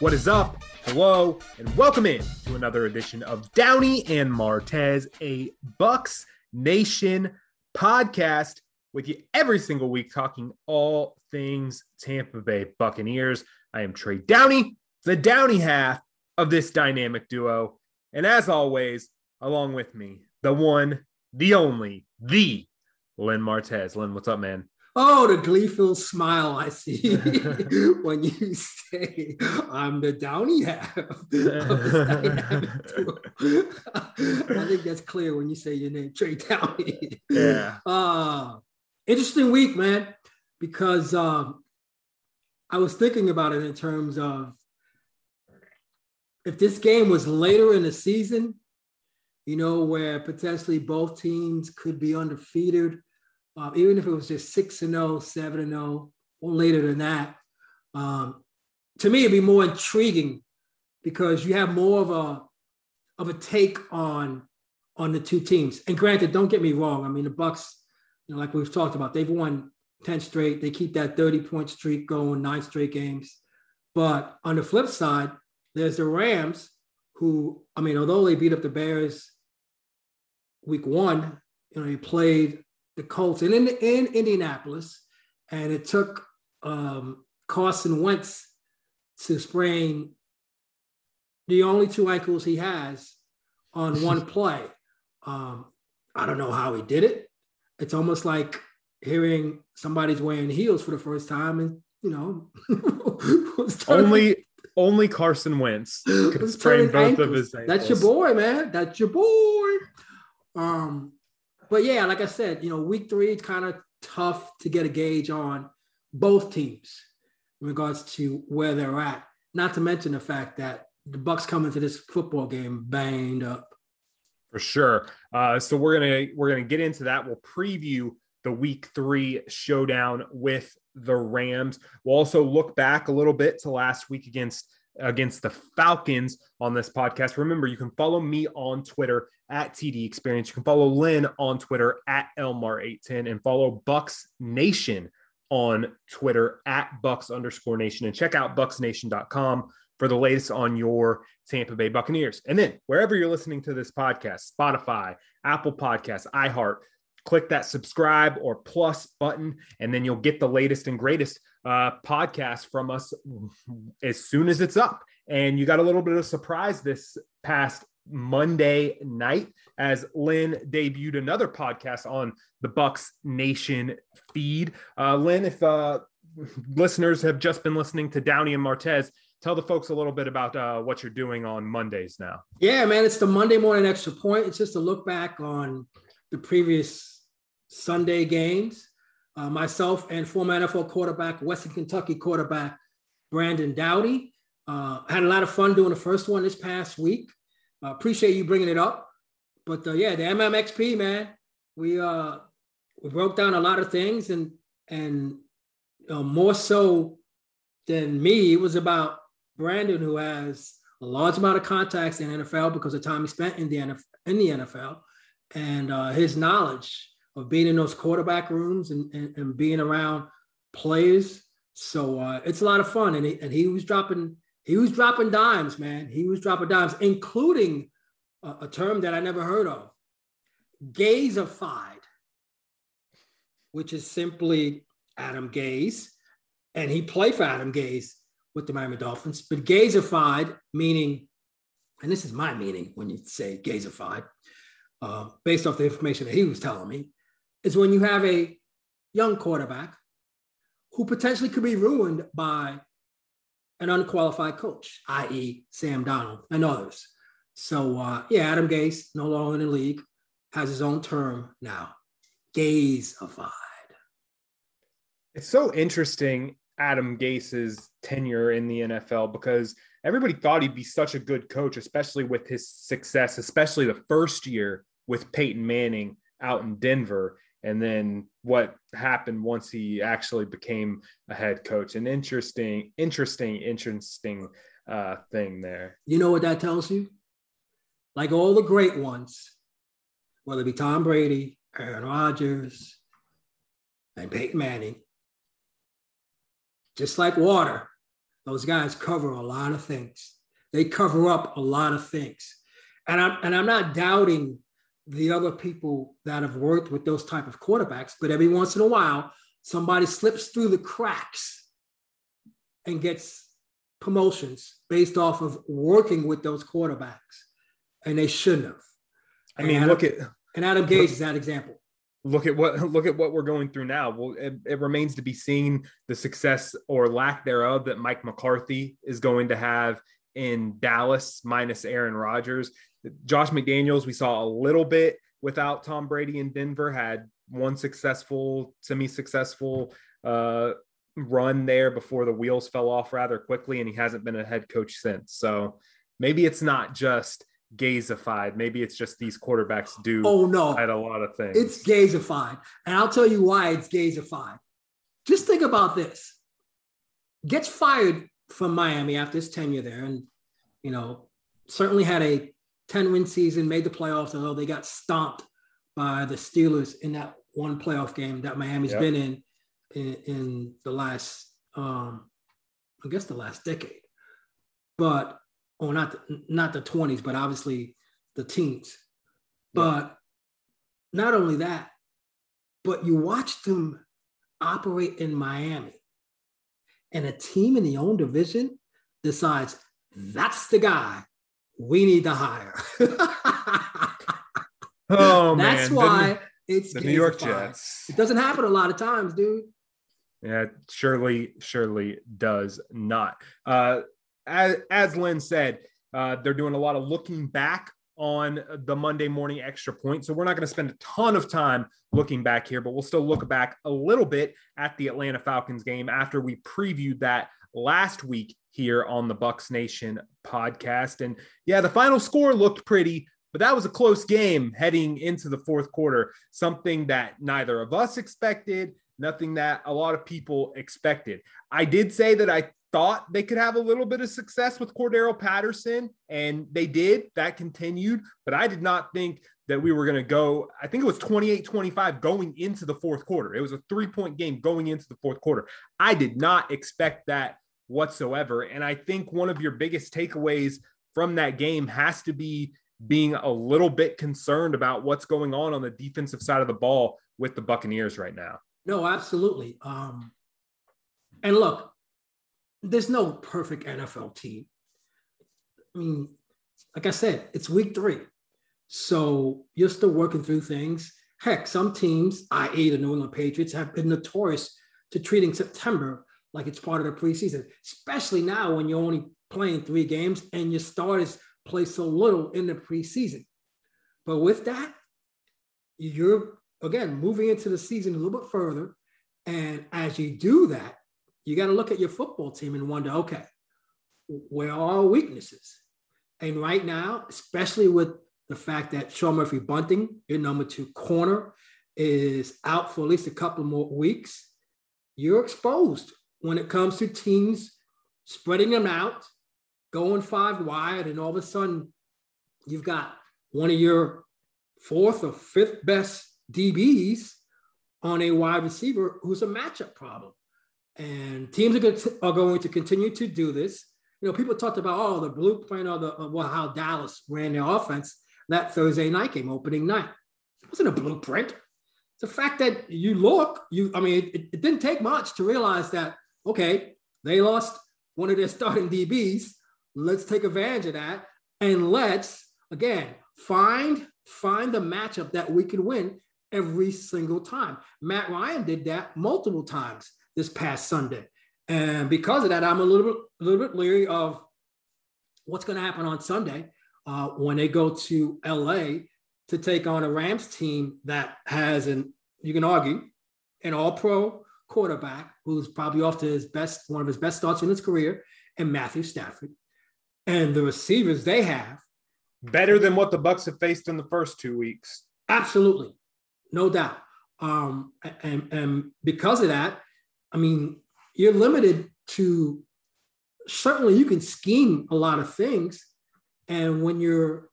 What is up? Hello, and welcome in to another edition of Downey and Martez, a Bucs Nation podcast with you every single week talking all things Tampa Bay Buccaneers. I am Trey Downey, the Downey half of this dynamic duo. And as always, along with me, the one, the only, the Lynn Martez. Lynn, what's up, man? Oh, the gleeful smile I see when you say I'm the Downey half. I think that's clear when you say your name, Trey Downey. Yeah. Uh, interesting week, man, because um, I was thinking about it in terms of if this game was later in the season, you know, where potentially both teams could be undefeated uh, even if it was just six and 0, 7 and 0, or later than that. Um, to me, it'd be more intriguing because you have more of a of a take on on the two teams. And granted, don't get me wrong. I mean, the Bucs, you know, like we've talked about, they've won 10 straight. They keep that 30 point streak going, nine straight games. But on the flip side, there's the Rams, who, I mean, although they beat up the Bears week one, you know, they played the Colts in, in, in Indianapolis, and it took um, Carson Wentz to sprain the only two ankles he has on one play. Um, I don't know how he did it. It's almost like hearing somebody's wearing heels for the first time, and you know, only only Carson Wentz could sprain both ankles. of his ankles. That's your boy, man. That's your boy. Um, but yeah, like I said, you know, week three is kind of tough to get a gauge on both teams in regards to where they're at. Not to mention the fact that the Bucs come into this football game banged up. For sure. Uh, so we're gonna we're gonna get into that. We'll preview the week three showdown with the Rams. We'll also look back a little bit to last week against against the Falcons on this podcast. Remember, you can follow me on Twitter at TD Experience. You can follow Lynn on Twitter at Elmar810 and follow Bucs Nation on Twitter at Bucs underscore Nation and check out bucsnation.com for the latest on your Tampa Bay Buccaneers. And then wherever you're listening to this podcast, Spotify, Apple Podcasts, iHeart, click that subscribe or plus button, and then you'll get the latest and greatest uh, podcast from us as soon as it's up. And you got a little bit of surprise this past Monday night as Lynn debuted another podcast on the Bucs Nation feed. Uh, Lynn, if uh, listeners have just been listening to Downey and Martez, tell the folks a little bit about uh, what you're doing on Mondays now. Yeah, man, it's the Monday morning extra point. It's just a look back on the previous Sunday games. Uh, myself and former NFL quarterback, Western Kentucky quarterback Brandon Doughty. Uh, had a lot of fun doing the first one this past week. Uh, appreciate you bringing it up. But uh, yeah, the MMXP man, we uh we broke down a lot of things and and uh, more so than me, it was about Brandon who has a large amount of contacts in NFL because of time he spent in the NFL, in the NFL and uh, his knowledge of being in those quarterback rooms and, and, and being around players. So uh, it's a lot of fun. And he, and he was dropping he was dropping dimes, man. He was dropping dimes, including a, a term that I never heard of, gazified, which is simply Adam Gase, and he played for Adam Gase with the Miami Dolphins. But gazified, meaning, and this is my meaning when you say gazified, uh, based off the information that he was telling me, is when you have a young quarterback who potentially could be ruined by an unqualified coach, i.e., Sam Darnold and others. So, uh, yeah, Adam Gase, no longer in the league, has his own term now, Gasefied. It's so interesting, Adam Gase's tenure in the NFL, because everybody thought he'd be such a good coach, especially with his success, especially the first year with Peyton Manning out in Denver and then what happened once he actually became a head coach an interesting interesting interesting uh thing there you know what that tells you like all the great ones whether it be tom brady aaron rodgers and peyton manning just like water those guys cover a lot of things. They cover up a lot of things. And I'm and I'm not doubting the other people that have worked with those type of quarterbacks, but every once in a while, somebody slips through the cracks and gets promotions based off of working with those quarterbacks, and they shouldn't have. I mean, Adam, look at and Adam Gase look, is that example. Look at what look at what we're going through now. Well, it, it remains to be seen the success or lack thereof that Mike McCarthy is going to have in Dallas minus Aaron Rodgers. Josh McDaniels, we saw a little bit without Tom Brady in Denver, had one successful, semi-successful uh, run there before the wheels fell off rather quickly, and he hasn't been a head coach since. So maybe it's not just gazified. Maybe it's just these quarterbacks do. Oh no, at a lot of things. It's gazified, and I'll tell you why it's gazified. Just think about this: gets fired from Miami after his tenure there, and you know certainly had a 10 win season, made the playoffs, although they got stomped by the Steelers in that one playoff game that Miami's yep. been in, in, in the last, um, I guess the last decade. But, or not the, not the 20s, but obviously the teens. Yep. But not only that, but you watch them operate in Miami, and a team in the own division decides that's the guy we need to hire. oh man. That's man. why it's the New York Jets. It doesn't happen a lot of times, dude. Yeah, surely, surely does not. Uh, as, as Lynn said, uh, they're doing a lot of looking back on the Monday morning extra point. So we're not going to spend a ton of time looking back here, but we'll still look back a little bit at the Atlanta Falcons game after we previewed that last week here on the Bucs Nation podcast. And yeah, the final score looked pretty, but that was a close game heading into the fourth quarter, something that neither of us expected, nothing that a lot of people expected. I did say that I thought they could have a little bit of success with Cordero Patterson, and they did. That continued, but I did not think that we were going to go. I think it was 28 25 going into the fourth quarter. It was a three point game going into the fourth quarter. I did not expect that whatsoever. And I think one of your biggest takeaways from that game has to be being a little bit concerned about what's going on on the defensive side of the ball with the Buccaneers right now. No, absolutely. Um, and look, there's no perfect NFL team. I mean, like I said, it's week three. So you're still working through things. Heck, some teams, i.e., the New England Patriots, have been notorious to treating September like it's part of the preseason, especially now when you're only playing three games and your starters play so little in the preseason. But with that, you're again moving into the season a little bit further. And as you do that, you got to look at your football team and wonder, okay, where are our weaknesses? And right now, especially with the fact that Sean Murphy Bunting, your number two corner, is out for at least a couple more weeks, you're exposed when it comes to teams spreading them out, going five wide, and all of a sudden you've got one of your fourth or fifth best DBs on a wide receiver who's a matchup problem. And teams are going to, are going to continue to do this. You know, people talked about, oh, the blueprint of the well, how Dallas ran their offense that Thursday night game, opening night. It wasn't a blueprint. It's the fact that you look, you, I mean, it, it didn't take much to realize that okay, they lost one of their starting DBs. Let's take advantage of that. And let's, again, find find the matchup that we can win every single time. Matt Ryan did that multiple times this past Sunday. And because of that, I'm a little bit, a little bit leery of what's going to happen on Sunday uh, when they go to LA to take on a Rams team that has an, you can argue, an all pro quarterback who's probably off to his best, one of his best starts in his career, and Matthew Stafford. And the receivers they have. Better than what the Bucs have faced in the first two weeks. Absolutely. No doubt. Um, and, and because of that, I mean, you're limited to certainly you can scheme a lot of things. And when you're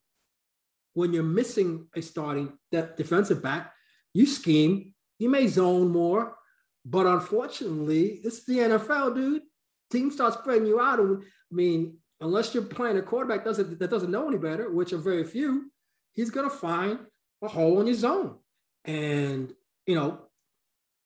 when you're missing a starting defensive back, you scheme, you may zone more, but unfortunately, it's the NFL, dude. team starts spreading you out, I mean, unless you're playing a quarterback doesn't that doesn't know any better, which are very few, he's gonna find a hole in his zone. And you know,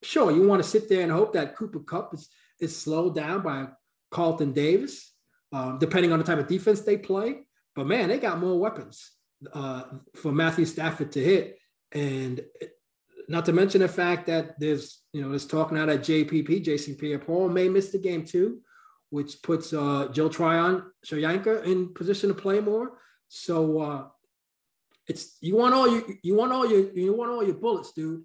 sure, you want to sit there and hope that Cooper Kupp is is slowed down by Carlton Davis, um, depending on the type of defense they play. But man, they got more weapons uh, for Matthew Stafford to hit, and not to mention the fact that there's you know there's talk now that JPP Jason Pierre-Paul may miss the game too, which puts uh, Joe Tryon Shoyinka in position to play more. So uh, it's you want all you you want all your you want all your bullets, dude.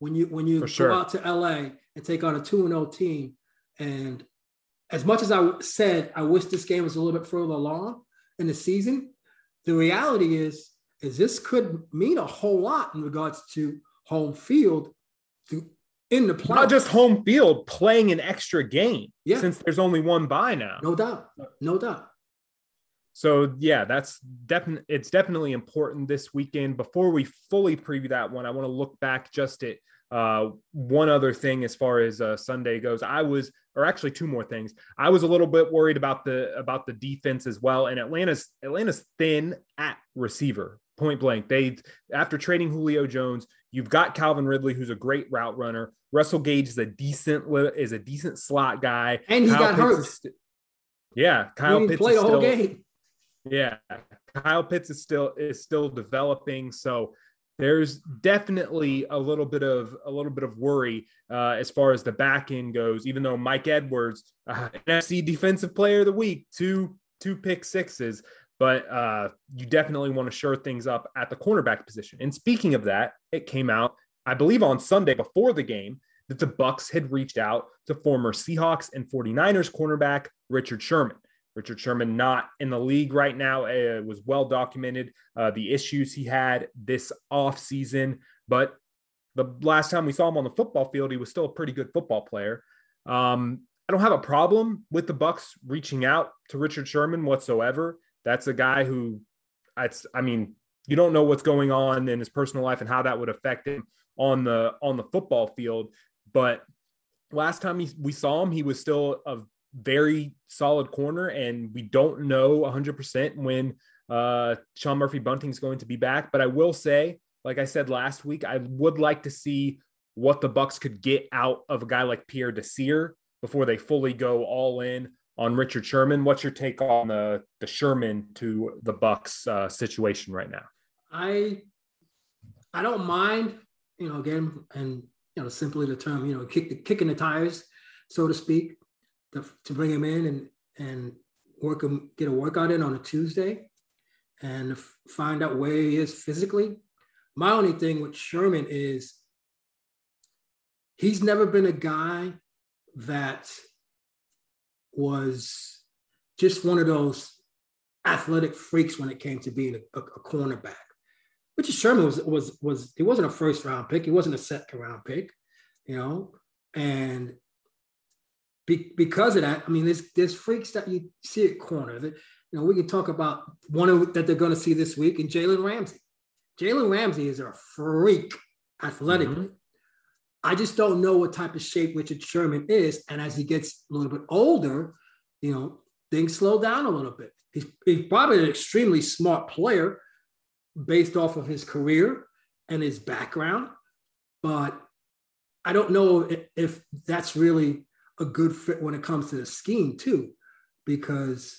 When you when you sure. go out to LA and take on a two and zero oh team, and as much as I said I wish this game was a little bit further along in the season, the reality is is this could mean a whole lot in regards to home field in the playoffs. Not just home field, playing an extra game. Yeah. Since there's only one bye now. No doubt. No doubt. So yeah, that's definitely it's definitely important this weekend. Before we fully preview that one, I want to look back just at uh, one other thing as far as uh, Sunday goes. I was, or actually two more things. I was a little bit worried about the about the defense as well. And Atlanta's Atlanta's thin at receiver, point blank. They after trading Julio Jones, you've got Calvin Ridley, who's a great route runner. Russell Gage is a decent is a decent slot guy, and he Kyle got Pitts hurt. St- yeah, Kyle Pitts play the whole game. Yeah, Kyle Pitts is still is still developing, so there's definitely a little bit of a little bit of worry uh, as far as the back end goes. Even though Mike Edwards, uh, NFC Defensive Player of the Week, two two pick sixes, but uh, you definitely want to shore things up at the cornerback position. And speaking of that, it came out, I believe, on Sunday before the game that the Bucs had reached out to former Seahawks and 49ers cornerback Richard Sherman. Richard Sherman not in the league right now. It was well documented uh, the issues he had this offseason. But the last time we saw him on the football field, he was still a pretty good football player. Um, I don't have a problem with the Bucs reaching out to Richard Sherman whatsoever. That's a guy who, I mean, you don't know what's going on in his personal life and how that would affect him on the on the football field. But last time he, we saw him, he was still a very solid corner, and we don't know 100% when uh, Sean Murphy Bunting is going to be back. But I will say, like I said last week, I would like to see what the Bucs could get out of a guy like Pierre Desir before they fully go all in on Richard Sherman. What's your take on the the Sherman to the Bucs uh, situation right now? I I don't mind, you know, again, and you know, simply the term, you know, kick the, kicking the tires, so to speak to, to bring him in and and work him, get a workout in on a Tuesday and find out where he is physically. My only thing with Sherman is he's never been a guy that was just one of those athletic freaks when it came to being a, a, a cornerback. Richard Sherman was was was he wasn't a first round pick. He wasn't a second round pick, you know. And be, because of that, I mean, there's there's freaks that you see at corner. That you know, we can talk about one of, that they're going to see this week, and Jalen Ramsey. Jalen Ramsey is a freak athletically. Mm-hmm. I just don't know what type of shape Richard Sherman is, and as he gets a little bit older, you know, things slow down a little bit. He's, he's probably an extremely smart player based off of his career and his background, but I don't know if, if that's really a good fit when it comes to the scheme too, because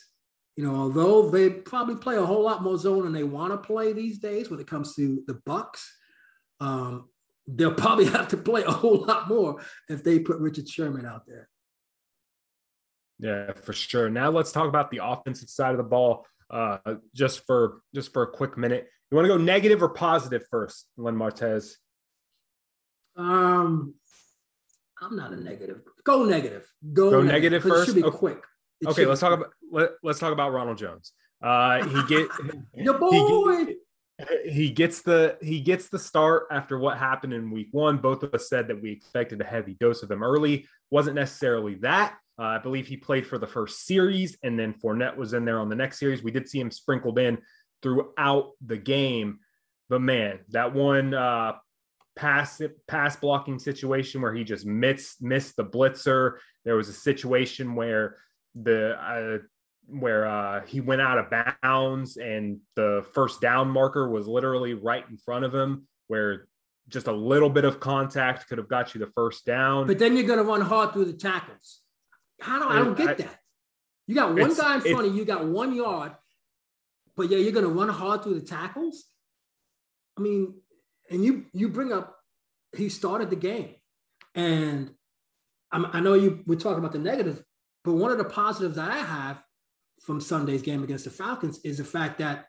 you know although they probably play a whole lot more zone than they want to play these days when it comes to the Bucs, um, they'll probably have to play a whole lot more if they put Richard Sherman out there. Yeah, for sure. Now let's talk about the offensive side of the ball. Uh, just for just for a quick minute, you want to go negative or positive first, Lynn Martez? Um, I'm not a negative. Go negative. Go, Go negative, negative first. It should be okay. quick. It okay, let's talk about let, us talk about Ronald Jones. Uh, he get your boy. He, he gets the he gets the start after what happened in week one. Both of us said that we expected a heavy dose of him early. Wasn't necessarily that. Uh, I believe he played for the first series, and then Fournette was in there on the next series. We did see him sprinkled in throughout the game, but man, that one uh, pass pass blocking situation where he just missed missed the blitzer. There was a situation where the uh, where uh, he went out of bounds and the first down marker was literally right in front of him, where just a little bit of contact could have got you the first down. But then you're going to run hard through the tackles. How do I don't get I, that? You got one guy in front of you, you got one yard, but yeah, you're going to run hard through the tackles. I mean, and you you bring up he started the game, and I'm, i know you we're talking about the negative, but one of the positives that I have from Sunday's game against the Falcons is the fact that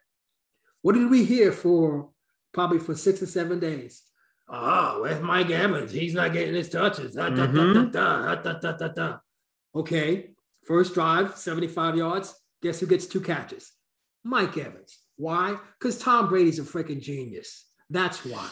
what did we hear for probably for six or seven days? Oh, where's Mike Evans? He's not getting his touches. Okay, first drive, 75 yards. Guess who gets two catches? Mike Evans. Why? Because Tom Brady's a freaking genius. That's why.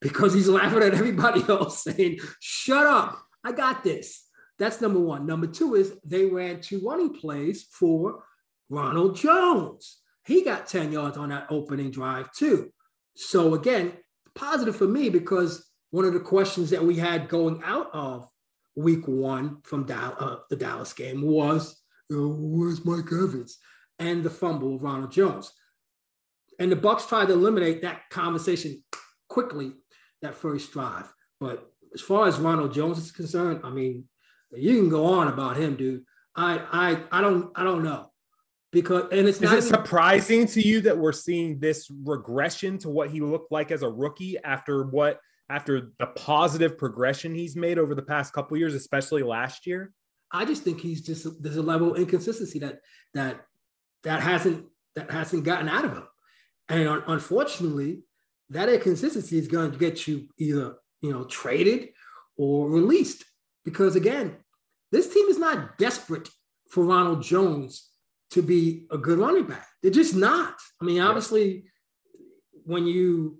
Because he's laughing at everybody else saying, shut up. I got this. That's number one. Number two is they ran two running plays for Ronald Jones. He got 10 yards on that opening drive, too. So, again, positive for me because one of the questions that we had going out of week one from uh, the Dallas game was, where's Mike Evans? And the fumble of Ronald Jones. And the Bucs tried to eliminate that conversation quickly that first drive. But as far as Ronald Jones is concerned, I mean, you can go on about him, dude. I I I don't I don't know because and it's is it even, surprising to you that we're seeing this regression to what he looked like as a rookie after what after the positive progression he's made over the past couple years, especially last year? I just think he's just there's a level of inconsistency that that that hasn't that hasn't gotten out of him, and unfortunately, that inconsistency is going to get you either you know traded or released because again, this team is not desperate for Ronald Jones to be a good running back. They're just not. I mean, obviously, when you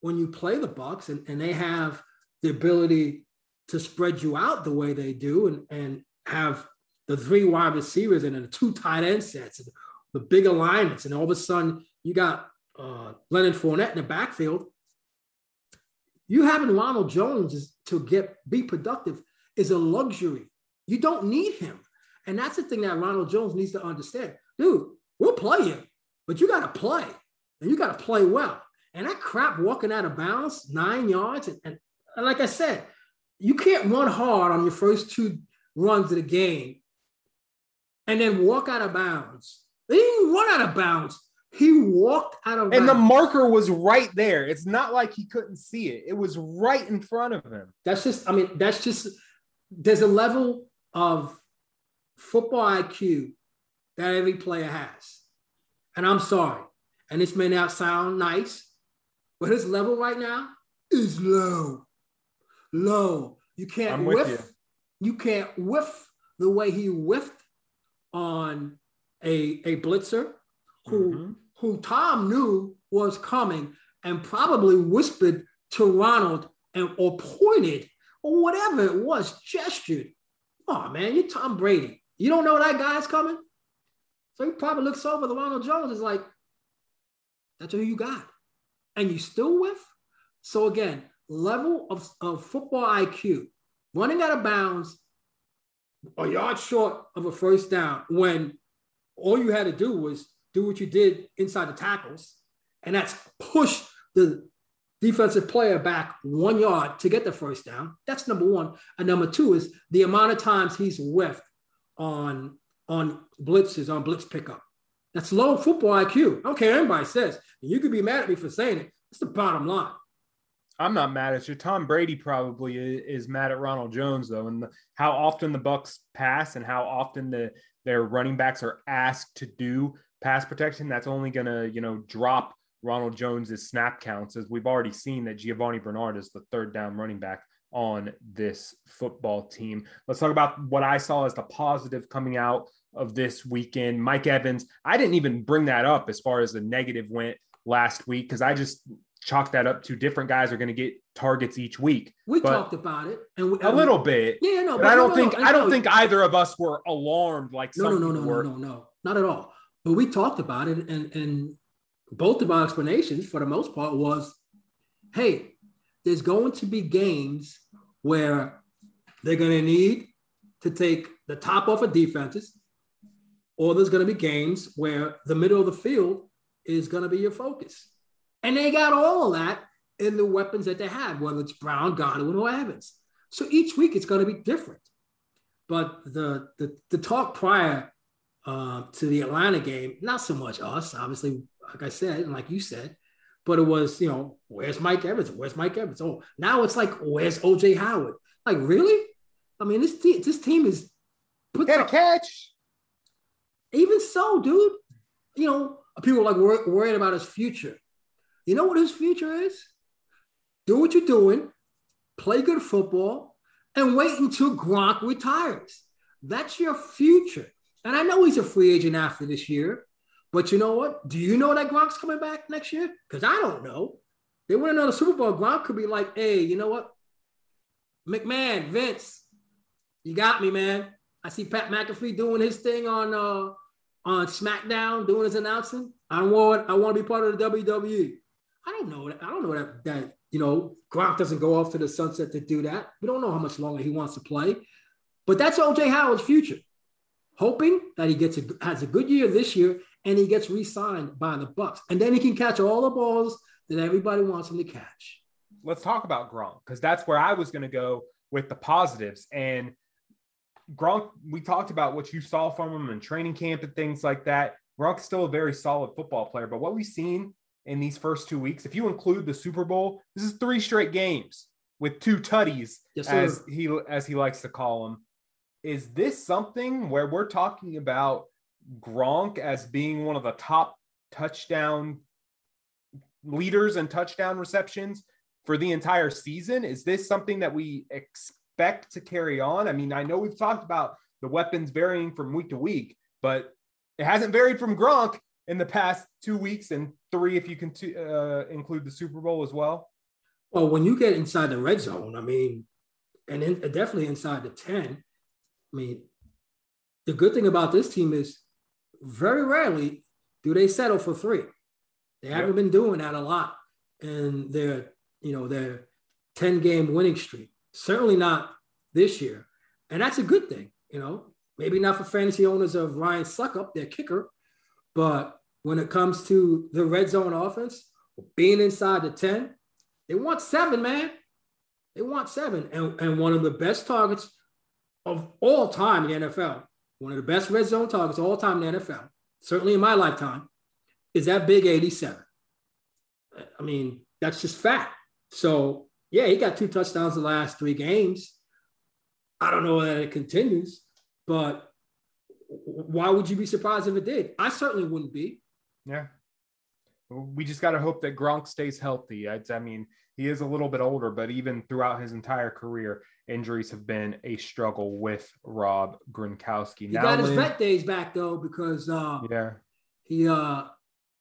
when you play the Bucs and, and they have the ability to spread you out the way they do and, and have the three wide receivers and the two tight end sets and the big alignments, and all of a sudden you got uh, Leonard Fournette in the backfield. You having Ronald Jones is, to get be productive is a luxury. You don't need him. And that's the thing that Ronald Jones needs to understand. Dude, we'll play you, but you got to play and you got to play well. And that crap walking out of bounds, nine yards. And, and, and like I said, you can't run hard on your first two runs of the game and then walk out of bounds. They didn't run out of bounds. He walked out of and bounds. the marker was right there. It's not like he couldn't see it. It was right in front of him. That's just, I mean, that's just, there's a level of football IQ that every player has. And I'm sorry, and this may not sound nice, but his level right now is low. Low. You can't whiff. You. you. can't whiff the way he whiffed on a, a blitzer who, mm-hmm. who Tom knew was coming and probably whispered to Ronald and or pointed or whatever it was, gestured. Oh man, you're Tom Brady. You don't know that guy's coming. So he probably looks over the Ronald Jones is like, that's who you got. And you still with? So again, level of, of football IQ, running out of bounds, a yard short of a first down when all you had to do was do what you did inside the tackles, and that's push the defensive player back one yard to get the first down. That's number one. And number two is the amount of times he's whiffed on on blitzes, on blitz pickup. That's low football IQ. I don't care what anybody says. And you could be mad at me for saying it. It's the bottom line. I'm not mad at you. Tom Brady probably is mad at Ronald Jones though, and how often the Bucs pass and how often the their running backs are asked to do pass protection. That's only gonna you know drop Ronald Jones's snap counts, as we've already seen that Giovanni Bernard is the third down running back on this football team. Let's talk about what I saw as the positive coming out of this weekend. Mike Evans, I didn't even bring that up as far as the negative went last week because I just chalked that up to different guys are going to get targets each week. We but talked about it and we, a little bit. Yeah, no, but, but I don't no, think no, I don't think either of us were alarmed like no, no, no, no, no, no, no, not at all. But we talked about it, and and both of our explanations, for the most part, was, hey, there's going to be games where they're going to need to take the top off of defenses or there's going to be games where the middle of the field is going to be your focus. And they got all of that in the weapons that they have, whether it's Brown, Godwin, or Evans. So each week it's going to be different. But the the, the talk prior uh, to the Atlanta game, not so much us, obviously, like I said, and like you said, but it was, you know, where's Mike Evans? Where's Mike Evans? Oh, now it's like, where's OJ Howard? Like, really? I mean, this team, this team is put Get a catch. Even so, dude, you know, people are like wor- worried about his future. You know what his future is? Do what you're doing, play good football, and wait until Gronk retires. That's your future. And I know he's a free agent after this year, but you know what? Do you know that Gronk's coming back next year? Because I don't know. They win another Super Bowl. Gronk could be like, hey, you know what? McMahon, Vince, you got me, man. I see Pat McAfee doing his thing on uh on SmackDown, doing his announcing. I want I want to be part of the WWE. I don't know. I don't know that that you know Gronk doesn't go off to the sunset to do that. We don't know how much longer he wants to play, but that's OJ Howard's future. Hoping that he gets a has a good year this year and he gets re-signed by the Bucs, and then he can catch all the balls that everybody wants him to catch. Let's talk about Gronk because that's where I was going to go with the positives and Gronk, we talked about what you saw from him in training camp and things like that. Gronk's still a very solid football player, but what we've seen in these first two weeks, if you include the Super Bowl, this is three straight games with two tuddies, yes, as he as he likes to call them. Is this something where we're talking about Gronk as being one of the top touchdown leaders and touchdown receptions for the entire season? Is this something that we expect? to carry on? I mean, I know we've talked about the weapons varying from week to week, but it hasn't varied from Gronk in the past two weeks and three if you can t- uh, include the Super Bowl as well. Well, when you get inside the red zone, I mean, and in, definitely inside the 10, I mean, the good thing about this team is very rarely do they settle for three. They haven't been doing that a lot in their, you know, their 10 game winning streak. Certainly not this year. And that's a good thing, you know. Maybe not for fantasy owners of Ryan Succop, their kicker, but when it comes to the red zone offense, being inside the 10, they want seven, man. They want seven. And, and one of the best targets of all time in the NFL, one of the best red zone targets all time in the NFL, certainly in my lifetime, is that big 87. I mean, that's just fact. So yeah, he got two touchdowns the last three games. I don't know that it continues, but why would you be surprised if it did? I certainly wouldn't be. Yeah. We just got to hope that Gronk stays healthy. I, I, mean, he is a little bit older, but even throughout his entire career, injuries have been a struggle with Rob Gronkowski. He now, got his vet days back though, because uh, yeah, he uh,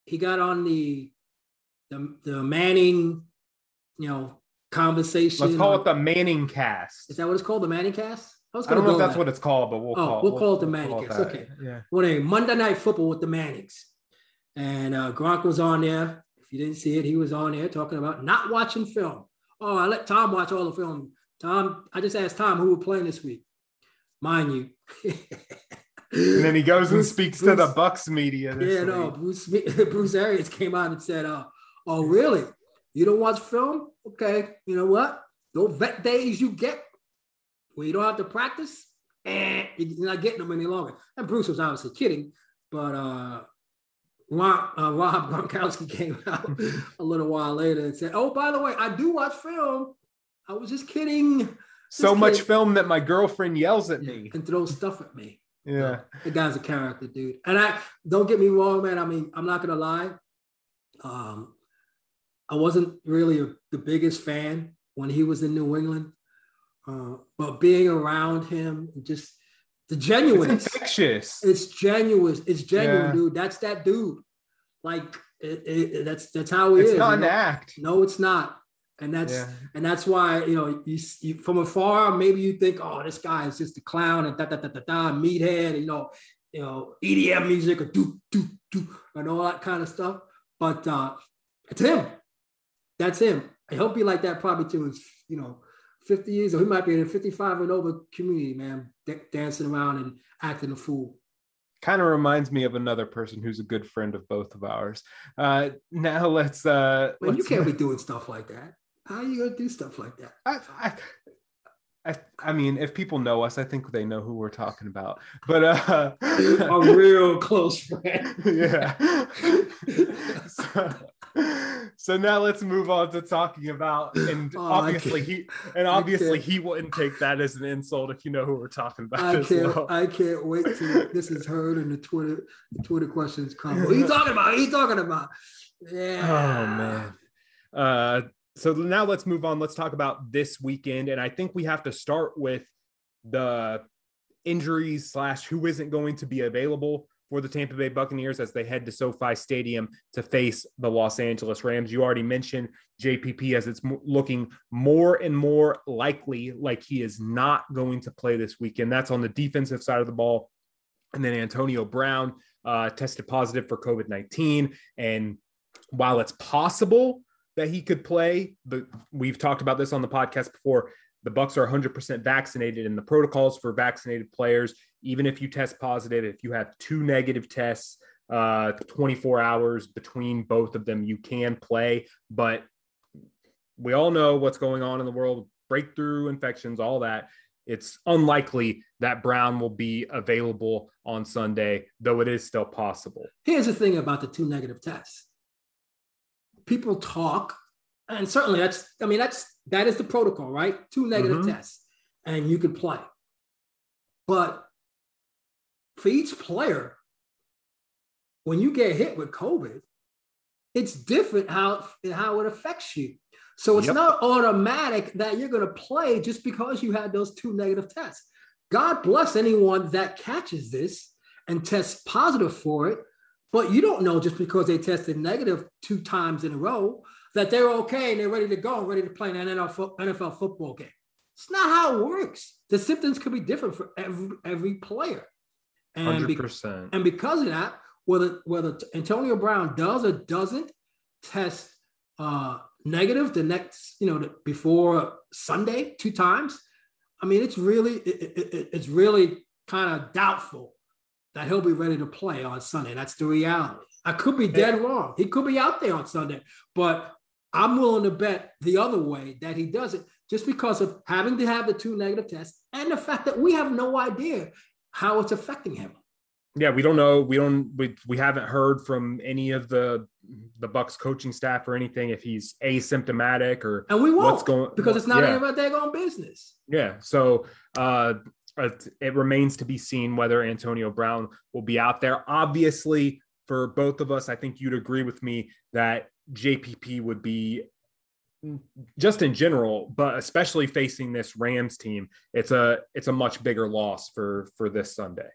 he got on the the, the Manning, you know, conversation. Let's call it the Manning cast. Is that what it's called? The Manning cast? I, I don't know if that's that. what it's called, but we'll oh, call we'll, we'll call it the Manning cast. Okay. Yeah. Well, a Monday Night Football with the Mannings. And uh, Gronk was on there. If you didn't see it, he was on there talking about not watching film. Oh, I let Tom watch all the film. Tom, I just asked Tom who we're playing this week. Mind you. and then he goes Bruce, and speaks Bruce, to the Bucs media. yeah, week. no, Bruce Bruce Arians came out and said, uh, "Oh, really? You don't watch film? Okay, you know what? Those vet days you get where you don't have to practice, eh, you're not getting them any longer. And Bruce was obviously kidding, but uh, Rob, uh, Rob Gronkowski came out a little while later and said, "Oh, by the way, I do watch film. I was just kidding." Just so kidding. much film that my girlfriend yells at me and throws stuff at me. Yeah, the guy's a character, dude. And I don't get me wrong, man. I mean, I'm not gonna lie. Um, I wasn't really a, the biggest fan when he was in New England, uh, but being around him, just the genuine, it's infectious. It's genuine. It's genuine, yeah. dude. That's that dude. Like it, it, that's that's how he it's is. It's not an know? act. No, it's not. And that's yeah. and that's why you know you, you, from afar maybe you think oh this guy is just a clown and da da da da da meathead and, you know you know EDM music or do do do and all that kind of stuff. But uh, it's him that's him. He'll be like that probably to his, you know, 50 years or he might be in a 55 and over community, man, d- dancing around and acting a fool. kind of reminds me of another person who's a good friend of both of ours. Uh, now let's. Uh, Man, let's you can't be doing stuff like that. How are you gonna do stuff like that? I, I, I, I mean, if people know us, I think they know who we're talking about. But uh, a real close friend. yeah. so, so, now let's move on to talking about, and oh, obviously he, and obviously he wouldn't take that as an insult if you know who we're talking about. I can't, well. I can't wait to this is heard and the Twitter, the Twitter questions come. What are you talking about? What are you talking about? Yeah. Oh man. Uh, so now let's move on. Let's talk about this weekend. And I think we have to start with the injuries slash who isn't going to be available for the Tampa Bay Buccaneers as they head to SoFi Stadium to face the Los Angeles Rams. You already mentioned JPP as it's looking more and more likely like he is not going to play this weekend. That's on the defensive side of the ball. And then Antonio Brown uh, tested positive for COVID 19. And while it's possible that he could play. But we've talked about this on the podcast before. The bucs are 100% vaccinated, and the protocols for vaccinated players, even if you test positive, if you have two negative tests, uh, 24 hours between both of them, you can play. But we all know what's going on in the world breakthrough infections, all that. It's unlikely that Brown will be available on Sunday, though it is still possible. Here's the thing about the two negative tests people talk, and certainly that's, I mean, that's that is the protocol, right? Two negative mm-hmm. tests, and you can play. But for each player, when you get hit with COVID, it's different how, how it affects you. So it's yep. not automatic that you're going to play just because you had those two negative tests. God bless anyone that catches this and tests positive for it but you don't know just because they tested negative two times in a row that they're okay and they're ready to go and ready to play an NFL football game. It's not how it works. The symptoms could be different for every every player. And, 100%. Be, and because of that, whether whether Antonio Brown does or doesn't test uh, negative the next, you know, before Sunday two times, I mean, it's really it, it, it's really kind of doubtful that he'll be ready to play on Sunday. That's the reality. I could be dead wrong. He could be out there on Sunday, but I'm willing to bet the other way that he doesn't just because of having to have the two negative tests and the fact that we have no idea how it's affecting him. Yeah, we don't know. We don't. We, we haven't heard from any of the the Bucs coaching staff or anything if he's asymptomatic or and we won't what's going because it's not yeah. any of their own business. Yeah. So uh, it remains to be seen whether Antonio Brown will be out there. Obviously, for both of us, I think you'd agree with me that JPP would be mm, just in general, but especially facing this Rams team, it's a it's a much bigger loss for for this Sunday.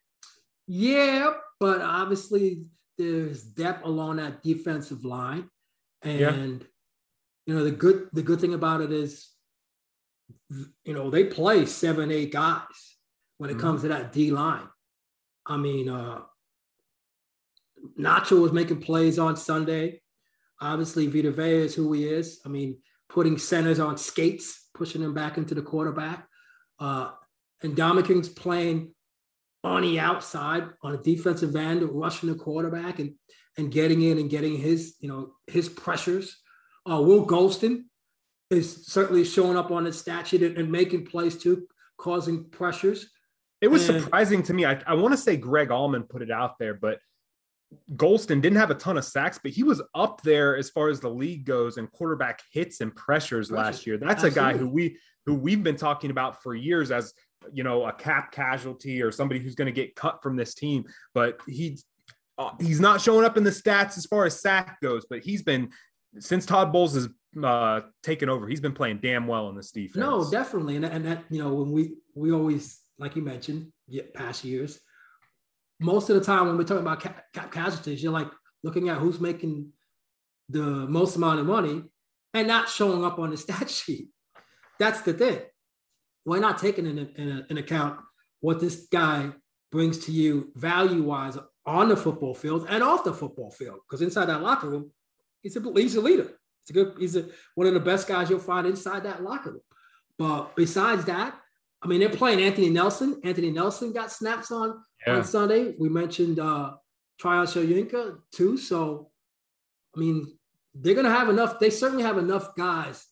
Yeah, but obviously there's depth along that defensive line, and yeah. you know the good the good thing about it is, you know they play seven eight guys when it mm-hmm. comes to that D line. I mean, uh, Nacho was making plays on Sunday. Obviously, Vita Vea is who he is. I mean, putting centers on skates, pushing them back into the quarterback. Uh, and Ndamukong's playing on the outside on a defensive end, rushing the quarterback and and getting in and getting his, you know, his pressures. Uh, Will Gholston is certainly showing up on the stat sheet and, and making plays too, causing pressures. It was surprising to me. I, I want to say Greg Auman put it out there, but Gholston didn't have a ton of sacks, but he was up there as far as the league goes and quarterback hits and pressures last year. That's Absolutely. a guy who we who we've been talking about for years as you know a cap casualty or somebody who's going to get cut from this team. But he's uh, he's not showing up in the stats as far as sack goes. But he's been since Todd Bowles has uh, taken over. He's been playing damn well in this defense. No, definitely, and and that you know when we we always like you mentioned, past years. Most of the time, when we're talking about cap, casualties, you're like looking at who's making the most amount of money and not showing up on the stat sheet. That's the thing. We're not taking in, in, in account what this guy brings to you value wise on the football field and off the football field. Because inside that locker room, he's a, he's a leader. He's a good, he's a, one of the best guys you'll find inside that locker room. But besides that, I mean, they're playing Anthony Nelson. Anthony Nelson got snaps on yeah. on Sunday. We mentioned uh, Tryon Shoyinka too. So, I mean, they're going to have enough. They certainly have enough guys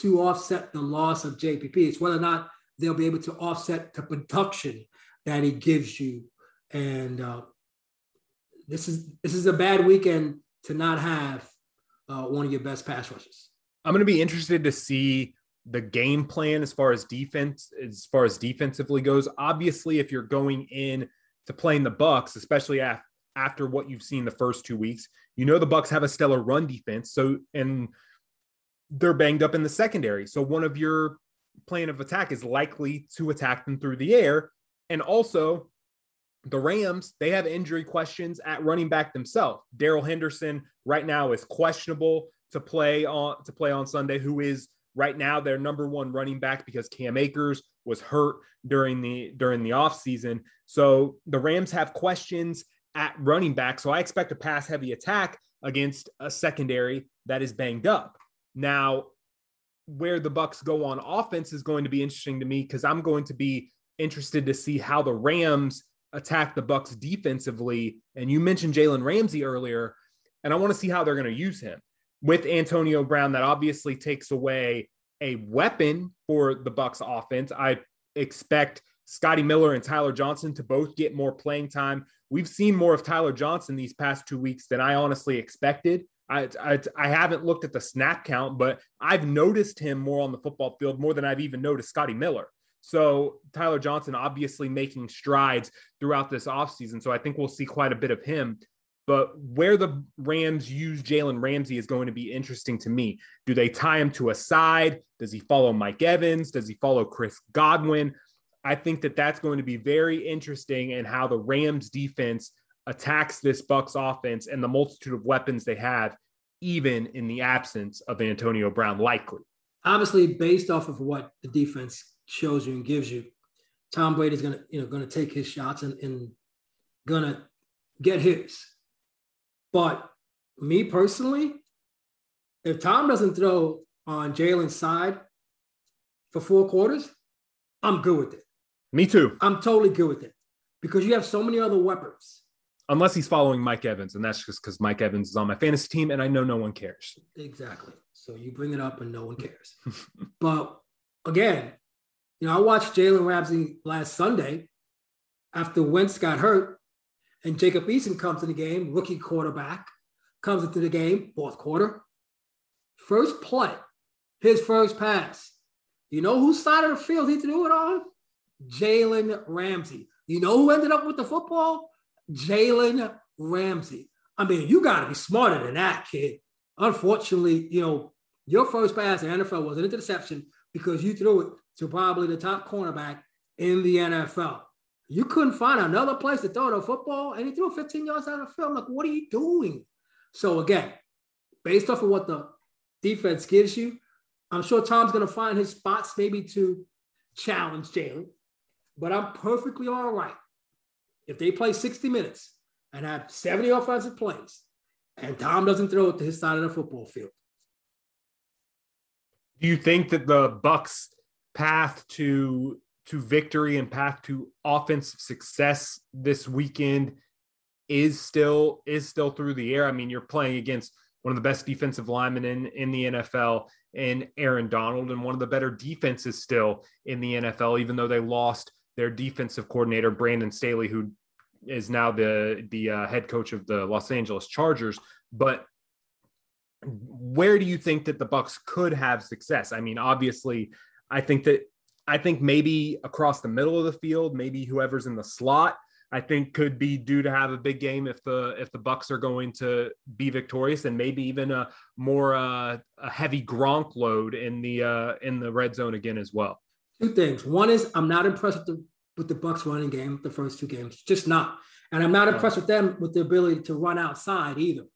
to offset the loss of JPP. It's whether or not they'll be able to offset the production that he gives you. And uh, this is this is a bad weekend to not have uh, one of your best pass rushes. I'm going to be interested to see the game plan as far as defense as far as defensively goes. Obviously, if you're going in to playing the Bucs especially af- after what you've seen the first two weeks, you know the Bucs have a stellar run defense. So and they're banged up in the secondary. So one of your plan of attack is likely to attack them through the air. And also, the Rams, they have injury questions at running back themselves. Darrell Henderson right now is questionable to play on to play on Sunday, who is right now their number one running back because Cam Akers was hurt during the during the offseason. So the Rams have questions at running back. So I expect a pass heavy attack against a secondary that is banged up. Now, where the Bucs go on offense is going to be interesting to me because I'm going to be interested to see how the Rams attack the Bucs defensively. And you mentioned Jalen Ramsey earlier, and I want to see how they're going to use him with Antonio Brown. That obviously takes away a weapon for the Bucs offense. I expect Scotty Miller and Tyler Johnson to both get more playing time. We've seen more of Tyler Johnson these past two weeks than I honestly expected. I, I, I haven't looked at the snap count, but I've noticed him more on the football field more than I've even noticed Scotty Miller. So Tyler Johnson obviously making strides throughout this offseason. So I think we'll see quite a bit of him. But where the Rams use Jalen Ramsey is going to be interesting to me. Do they tie him to a side? Does he follow Mike Evans? Does he follow Chris Godwin? I think that that's going to be very interesting in how the Rams defense attacks this Bucs offense and the multitude of weapons they have, even in the absence of Antonio Brown, likely. Obviously, based off of what the defense shows you and gives you, Tom Brady's gonna, you know, gonna take his shots and, and gonna get his. But me personally, if Tom doesn't throw on Jalen's side for four quarters, I'm good with it. Me too. I'm totally good with it because you have so many other weapons unless he's following Mike Evans, and that's just because Mike Evans is on my fantasy team, and I know no one cares. Exactly. So you bring it up, and no one cares. but again, you know, I watched Jalen Ramsey last Sunday after Wentz got hurt, and Jacob Eason comes in the game, rookie quarterback, comes into the game, fourth quarter. First play, his first pass. You know whose side of the field he threw it on? Jalen Ramsey. You know who ended up with the football? Jalen Ramsey. I mean, you got to be smarter than that, kid. Unfortunately, you know, your first pass in NFL was an interception because you threw it to probably the top cornerback in the NFL. You couldn't find another place to throw the football, and he threw 15 yards out of the field. I'm like, what are you doing? So again, based off of what the defense gives you, I'm sure Tom's going to find his spots maybe to challenge Jalen, but I'm perfectly all right if they play 60 minutes and have 70 offensive plays, and Tom doesn't throw it to his side of the football field. Do you think that the Bucs' path to to victory and path to offensive success this weekend is still is still through the air? I mean, you're playing against one of the best defensive linemen in, in the NFL and Aaron Donald, and one of the better defenses still in the NFL, even though they lost their defensive coordinator Brandon Staley, who is now the the uh, head coach of the Los Angeles Chargers. But where do you think that the Bucs could have success? I mean, obviously, I think that I think maybe across the middle of the field, maybe whoever's in the slot, I think could be due to have a big game if the if the Bucs are going to be victorious, and maybe even a more uh, a heavy Gronk load in the uh, in the red zone again as well. Two things. One is I'm not impressed with the with the Bucs running game the first two games, just not. And I'm not impressed with them with the ability to run outside either,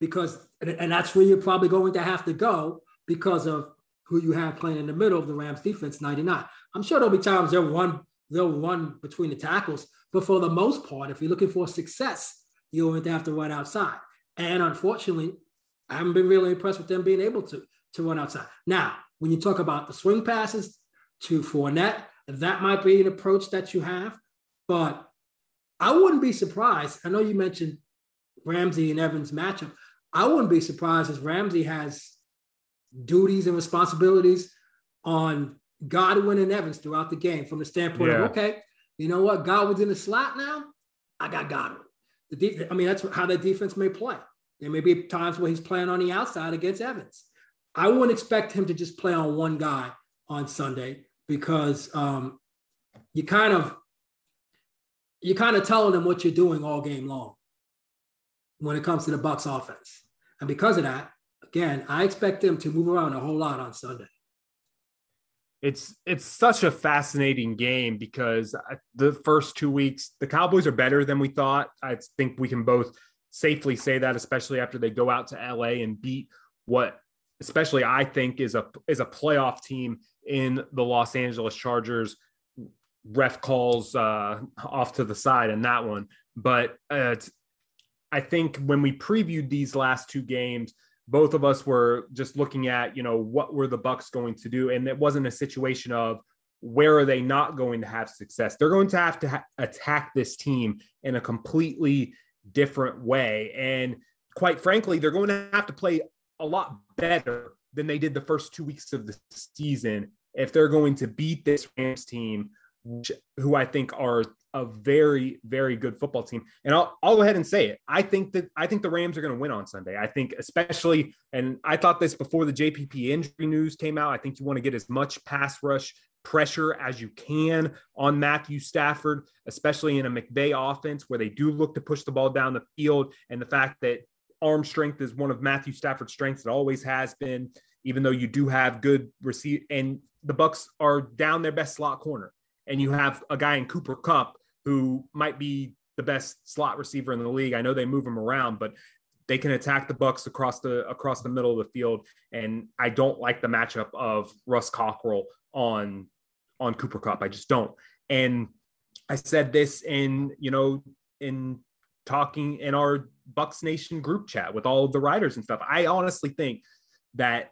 because and that's where you're probably going to have to go because of who you have playing in the middle of the Rams defense 99. I'm sure there'll be times they'll run they'll run between the tackles, but for the most part, if you're looking for success, you're going to have to run outside. And unfortunately, I haven't been really impressed with them being able to to run outside. Now, when you talk about the swing passes, to Fournette. That might be an approach that you have, but I wouldn't be surprised. I know you mentioned Ramsey and Evans matchup. I wouldn't be surprised as Ramsey has duties and responsibilities on Godwin and Evans throughout the game from the standpoint yeah. of okay, you know what, Godwin's in the slot now. I got Godwin. The def- I mean, that's how the defense may play. There may be times where he's playing on the outside against Evans. I wouldn't expect him to just play on one guy on Sunday because um, you kind of you kind of telling them what you're doing all game long when it comes to the Bucs offense. And because of that, again, I expect them to move around a whole lot on Sunday. It's it's such a fascinating game because the first two weeks the Cowboys are better than we thought. I think we can both safely say that, especially after they go out to LA and beat what, especially I think is a is a playoff team in the Los Angeles Chargers. Ref calls uh, off to the side in that one, but uh, I think when we previewed these last two games, both of us were just looking at, you know, what were the bucs going to do, and it wasn't a situation of where are they not going to have success. They're going to have to ha- attack this team in a completely different way, and quite frankly, they're going to have to play a lot better than they did the first two weeks of the season if they're going to beat this Rams team, who I think are a very, very good football team. And I'll, I'll go ahead and say it. I think that I think the Rams are going to win on Sunday. I think, especially, and I thought this before the JPP injury news came out. I think you want to get as much pass rush pressure as you can on Matthew Stafford, especially in a McVay offense where they do look to push the ball down the field. And the fact that arm strength is one of Matthew Stafford's strengths. It always has been, even though you do have good receive and the Bucs are down their best slot corner. And you have a guy in Cooper Kupp who might be the best slot receiver in the league. I know they move him around, but they can attack the Bucs across the across the middle of the field. And I don't like the matchup of Ross Cockrell on on Cooper Kupp. I just don't. And I said this in you know in talking in our Bucs Nation group chat with all of the writers and stuff. I honestly think that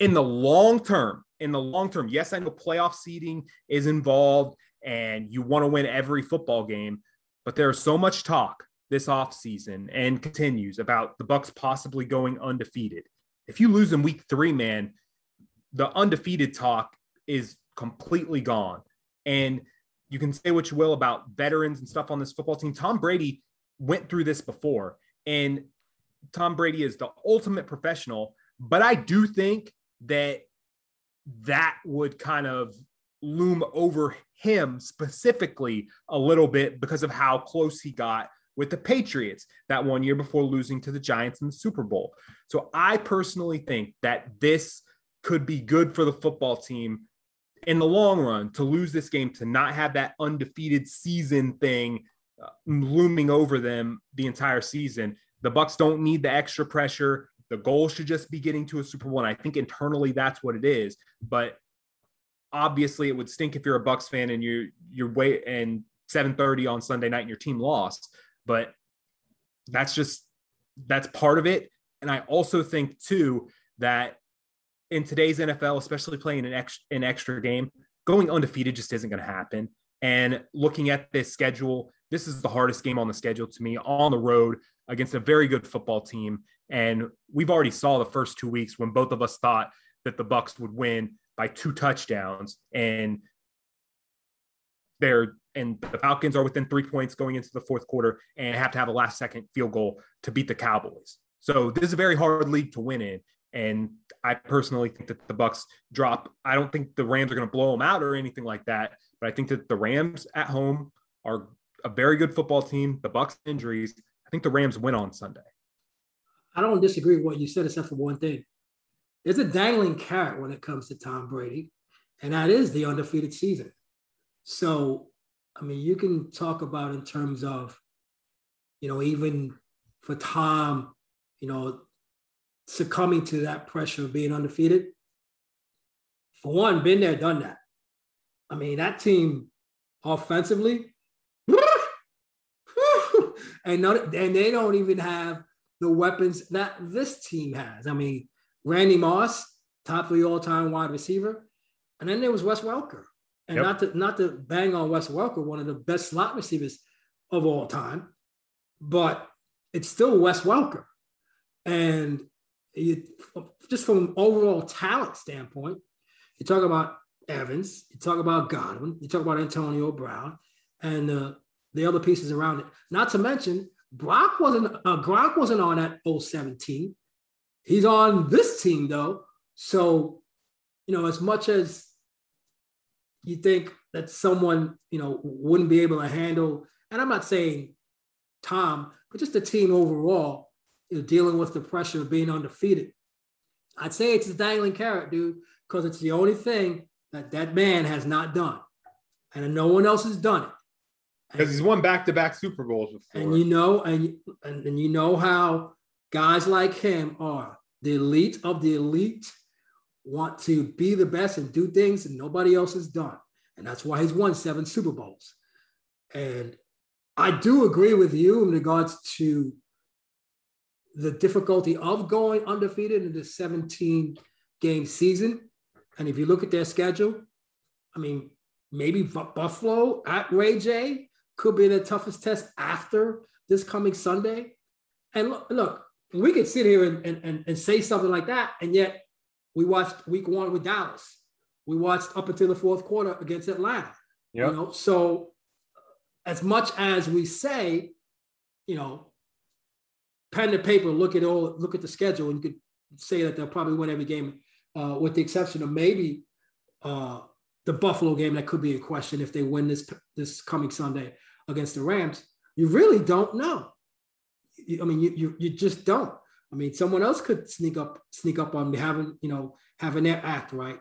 in the long term, in the long term, yes, I know playoff seeding is involved and you want to win every football game. But there's so much talk this offseason and continues about the Bucs possibly going undefeated. If you lose in week three, man, the undefeated talk is completely gone. And you can say what you will about veterans and stuff on this football team. Tom Brady went through this before, and Tom Brady is the ultimate professional. But I do think that that would kind of loom over him specifically a little bit because of how close he got with the Patriots that one year before losing to the Giants in the Super Bowl. So I personally think that this could be good for the football team in the long run to lose this game, to not have that undefeated season thing uh, looming over them the entire season. The Bucs don't need the extra pressure. The goal should just be getting to a Super Bowl. And I think internally that's what it is. But obviously it would stink if you're a Bucs fan and you you're wait and 7:30 on Sunday night and your team lost, but that's just that's part of it. And I also think too that in today's NFL, especially playing an extra, an extra game, going undefeated just isn't going to happen. And looking at this schedule, this is the hardest game on the schedule to me on the road against a very good football team. And we've already saw the first two weeks when both of us thought that the Bucs would win by two touchdowns and they're and the Falcons are within three points going into the fourth quarter and have to have a last second field goal to beat the Cowboys. So this is a very hard league to win in. And I personally think that the Bucs drop. I don't think the Rams are going to blow them out or anything like that. But I think that the Rams at home are a very good football team. The Bucs injuries. I think the Rams win on Sunday. I don't disagree with what you said, except for one thing there's a dangling carrot when it comes to Tom Brady, and that is the undefeated season. So, I mean, you can talk about in terms of, you know, even for Tom, you know, succumbing to that pressure of being undefeated. For one, been there, done that. I mean, that team offensively, and not, and they don't even have the weapons that this team has. I mean, Randy Moss, top three all-time wide receiver. And then there was Wes Welker. And yep. not to not to bang on Wes Welker, one of the best slot receivers. of all time, but it's still Wes Welker. And you, just from an overall talent standpoint, you talk about Evans, you talk about Godwin, you talk about Antonio Brown, and uh, the other pieces around it. Not to mention, Brock wasn't uh, wasn't on that 017. He's on this team though. So, you know, as much as you think that someone, you know, wouldn't be able to handle, and I'm not saying Tom, but just the team overall, you know, dealing with the pressure of being undefeated. I'd say it's a dangling carrot, dude, because it's the only thing that that man has not done, and no one else has done it. Because he's won back-to-back Super Bowls before. And you know, and, and and you know how guys like him are the elite of the elite, want to be the best and do things that nobody else has done, and that's why he's won seven Super Bowls. And I do agree with you in regards to the difficulty of going undefeated in the 17 game season. And if you look at their schedule, I mean, maybe Buffalo at Ray J could be the toughest test after this coming Sunday. And look, look we could sit here and, and, and say something like that, and yet we watched week one with Dallas. We watched up until the fourth quarter against Atlanta. Yep. You know, so as much as we say, you know, pen to paper, look at all, look at the schedule, and you could say that they'll probably win every game, uh, with the exception of maybe uh, the Buffalo game that could be in question if they win this this coming Sunday against the Rams. You really don't know. I mean, you you, you just don't. I mean, someone else could sneak up sneak up on having you know having their act right.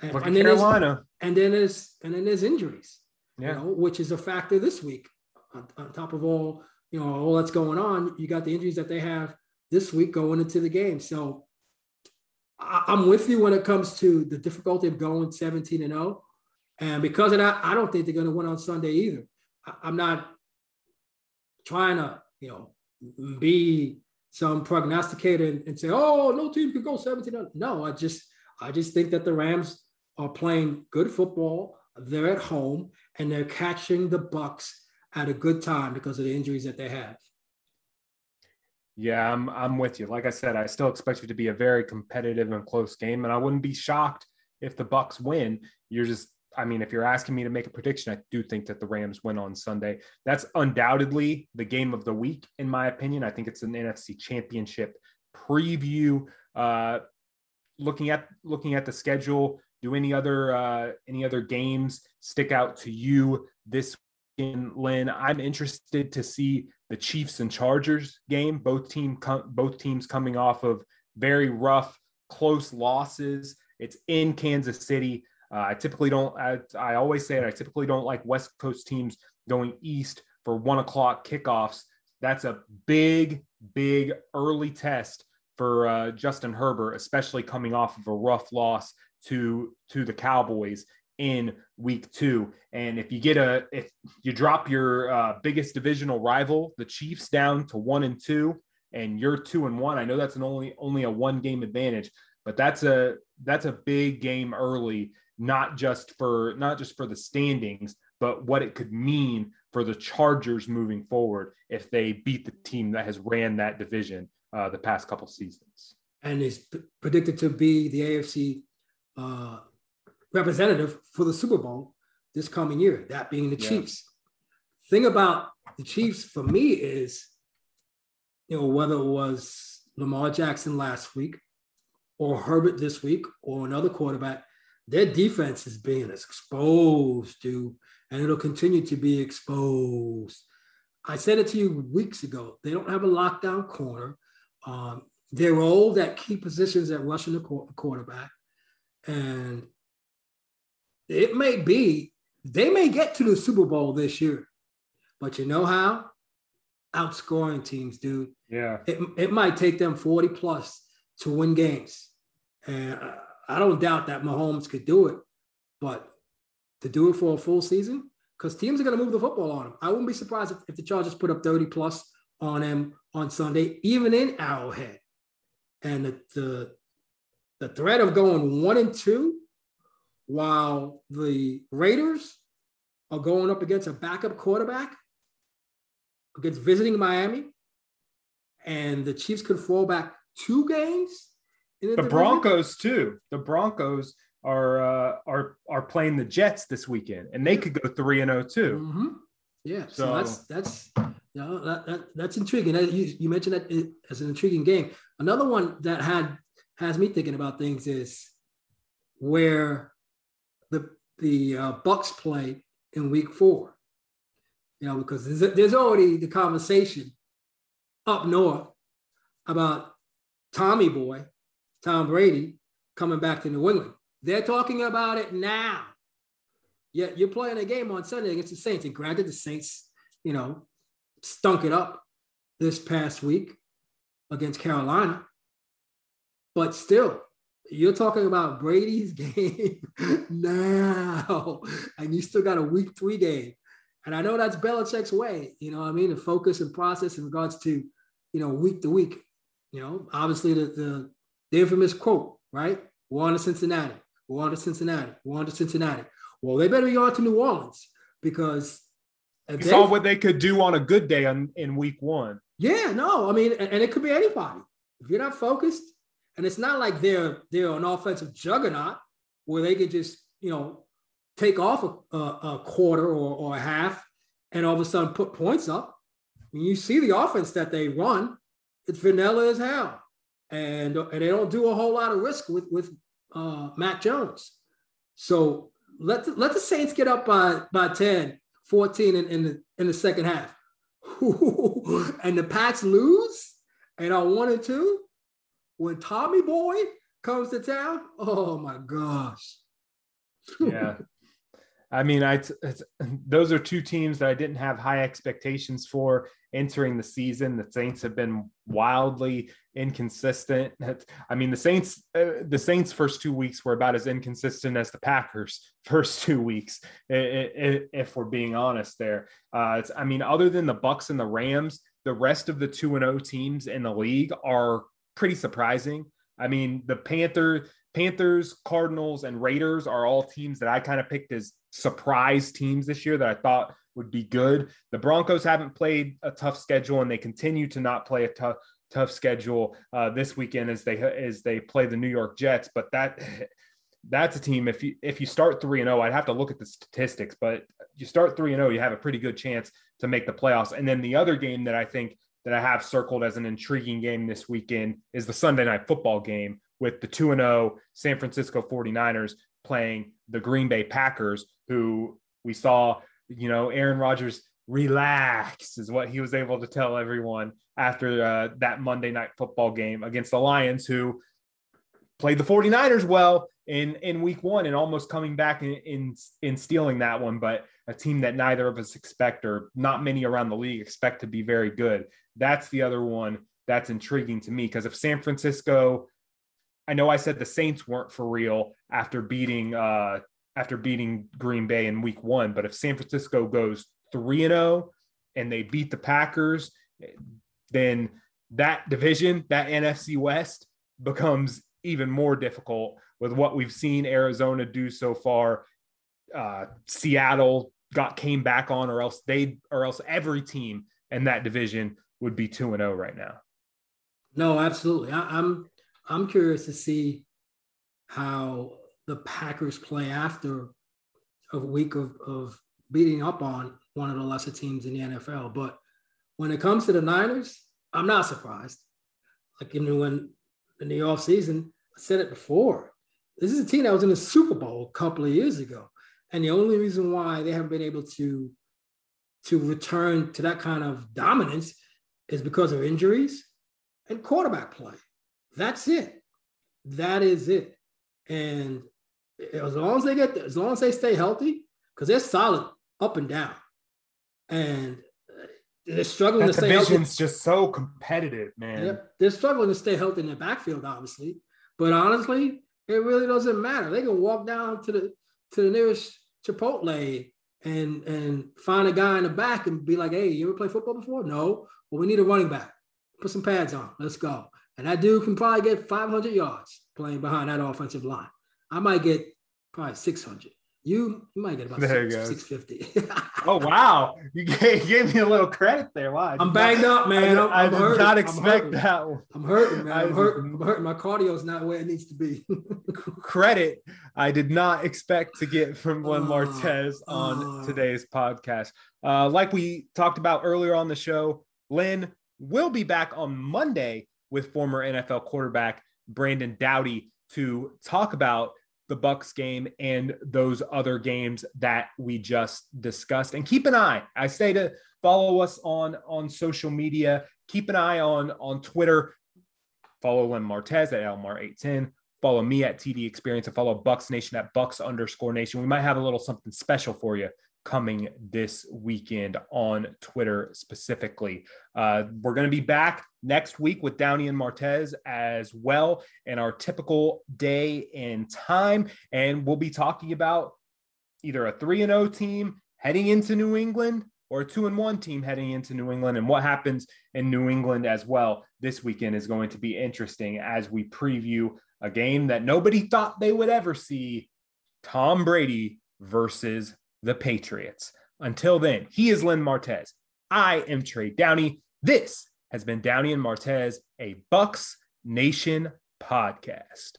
And, and then Carolina. And then there's and then there's injuries. Yeah. You know, which is a factor this week. On, on top of all you know all that's going on, you got the injuries that they have this week going into the game. So I, I'm with you when it comes to the difficulty of going 17 and 0. And because of that, I don't think they're going to win on Sunday either. I'm not trying to, you know, be some prognosticator and, and say, oh, no team can go 17. No, I just I just think that the Rams are playing good football. They're at home and they're catching the Bucs at a good time because of the injuries that they have. Yeah, I'm I'm with you. Like I said, I still expect it to be a very competitive and close game, and I wouldn't be shocked if the Bucs win. You're just I mean, if you're asking me to make a prediction, I do think that the Rams win on Sunday. That's undoubtedly the game of the week, in my opinion. I think it's an NFC championship preview. Uh, looking at looking at the schedule, do any other uh, any other games stick out to you this in Lynn? I'm interested to see the Chiefs and Chargers game. Both team com- both teams coming off of very rough, close losses. It's in Kansas City. Uh, I typically don't. I, I always say it. I typically don't like West Coast teams going east for one o'clock kickoffs. That's a big, big early test for uh, Justin Herbert, especially coming off of a rough loss to to the Cowboys in week two. And if you get a if you drop your uh, biggest divisional rival, the Chiefs, down to one and two, and you're two and one, I know that's an only only a one game advantage, but that's a that's a big game early not just for not just for the standings, but what it could mean for the Chargers moving forward if they beat the team that has ran that division uh, the past couple seasons. And is p- predicted to be the AFC uh, representative for the Super Bowl this coming year, that being the yeah. Chiefs. Thing about the Chiefs for me is, you know, whether it was Lamar Jackson last week or Herbert this week or another quarterback, their defense is being exposed, to, and it'll continue to be exposed. I said it to you weeks ago. They don't have a lockdown corner. Um, they're old at key positions at rushing the quarterback. And it may be, they may get to the Super Bowl this year. But you know how? Outscoring teams, dude. Yeah. It, it might take them 40 plus to win games. And uh, I don't doubt that Mahomes could do it, but to do it for a full season, because teams are going to move the football on him. I wouldn't be surprised if, if the Chargers put up 30 plus on him on Sunday, even in Arrowhead. And the, the, the threat of going one and two while the Raiders are going up against a backup quarterback, against visiting Miami, and the Chiefs could fall back two games. The, Broncos too. The Broncos are uh, are are playing the Jets this weekend, and they could go three and zero oh, too. Mm-hmm. Yeah, so, so, that's that's you know, that, that, that's intriguing. You, you mentioned that as an intriguing game. Another one that had has me thinking about things is where the the uh, Bucs play in Week Four. You know, because there's, there's already the conversation up north about Tommy Boy, Tom Brady, coming back to New England. They're talking about it now. Yet you're playing a game on Sunday against the Saints. And granted, the Saints, you know, stunk it up this past week against Carolina. But still, you're talking about Brady's game now, and you still got a week three game. And I know that's Belichick's way, you know I mean? The focus and process in regards to, you know, week to week. You know, obviously the, the, the infamous quote, right? We're on to Cincinnati. We're on to Cincinnati. We're on to Cincinnati. Well, they better be on to New Orleans because you saw what they could do on a good day on, in week one. Yeah, no, I mean, and, and it could be anybody. If you're not focused, and it's not like they're they're an offensive juggernaut where they could just you know take off a, a, a quarter or, or a half and all of a sudden put points up. When you see the offense that they run, it's vanilla as hell, and and they don't do a whole lot of risk with with uh, Mac Jones. So let the, let the Saints get up by by 10, 14 in, in the in the second half, and the Pats lose and I and two when Tommy Boy comes to town, oh my gosh. yeah. I mean, I those are two teams that I didn't have high expectations for entering the season. The Saints have been wildly inconsistent. I mean, the Saints uh, the Saints first two weeks were about as inconsistent as the Packers first two weeks, if we're being honest. There, uh, I mean, other than the Bucks and the Rams, the rest of the two and O teams in the league are pretty surprising. I mean, the Panther, Panthers, Cardinals, and Raiders are all teams that I kind of picked as surprise teams this year that I thought would be good. The Broncos haven't played a tough schedule, and they continue to not play a tough tough schedule uh, this weekend as they as they play the New York Jets. But that that's a team. If you if you start three and zero, oh, I'd have to look at the statistics. But you start three and zero, you have a pretty good chance to make the playoffs. And then the other game that I think that I have circled as an intriguing game this weekend is the Sunday night football game with the 2 0 San Francisco 49ers playing the Green Bay Packers, who we saw, you know, Aaron Rodgers relax is what he was able to tell everyone after uh, that Monday night football game against the Lions, who played the 49ers well in in week one and almost coming back in, in in stealing that one but a team that neither of us expect or not many around the league expect to be very good. That's the other one that's intriguing to me because if san francisco i know i said the saints weren't for real after beating uh after beating green bay in week one but if san francisco goes 3 and 0 and they beat the packers then that division that nfc west becomes even more difficult with what we've seen Arizona do so far. Uh, Seattle got came back on, or else they, or else every team in that division would be two and zero oh right now. No, absolutely. I, I'm I'm curious to see how the Packers play after a week of, of beating up on one of the lesser teams in the NFL. But when it comes to the Niners, I'm not surprised. Like even when in the offseason, I said it before. This is a team that was in the Super Bowl a couple of years ago. And the only reason why they haven't been able to, to return to that kind of dominance is because of injuries and quarterback play. That's it. That is it. And as long as they get, as long as they stay healthy, because they're solid up and down, and they're struggling that to stay healthy. Division's just so competitive, man. Yep. They're struggling to stay healthy in their backfield, obviously. But honestly, it really doesn't matter. They can walk down to the to the nearest Chipotle and and find a guy in the back and be like, "Hey, you ever play football before?" No. Well, we need a running back. Put some pads on. Let's go. And that dude can probably get 500 yards playing behind that offensive line. I might get probably 600. You, you might get about there six, 650. oh, wow. You gave, gave, me a little credit there. Wow. I'm banged up, man. I, I'm, I did not expect that one. I'm hurting, man. I'm hurting. I'm hurting. My cardio's not where it needs to be. credit I did not expect to get from Lynn uh, Martez on uh, today's podcast. Uh, like we talked about earlier on the show, Lynn will be back on Monday with former NFL quarterback Brandon Doughty to talk about the Bucs game and those other games that we just discussed. And keep an eye. I say to follow us on on social media. Keep an eye on on Twitter. Follow Lynn Martez at Elmar810. Follow me at TD Experience and follow Bucs Nation at Bucs underscore Nation. We might have a little something special for you coming this weekend on Twitter specifically. Uh, we're going to be back next week with Downey and Martez as well in our typical day and time. And we'll be talking about either a 3 and 0 team heading into New England or a 2 and 1 team heading into New England and what happens in New England as well this weekend is going to be interesting as we preview a game that nobody thought they would ever see Tom Brady versus the Patriots. Until then, he is Lynn Martez. I am Trey Downey. This has been Downey and Martez, a Bucs Nation podcast.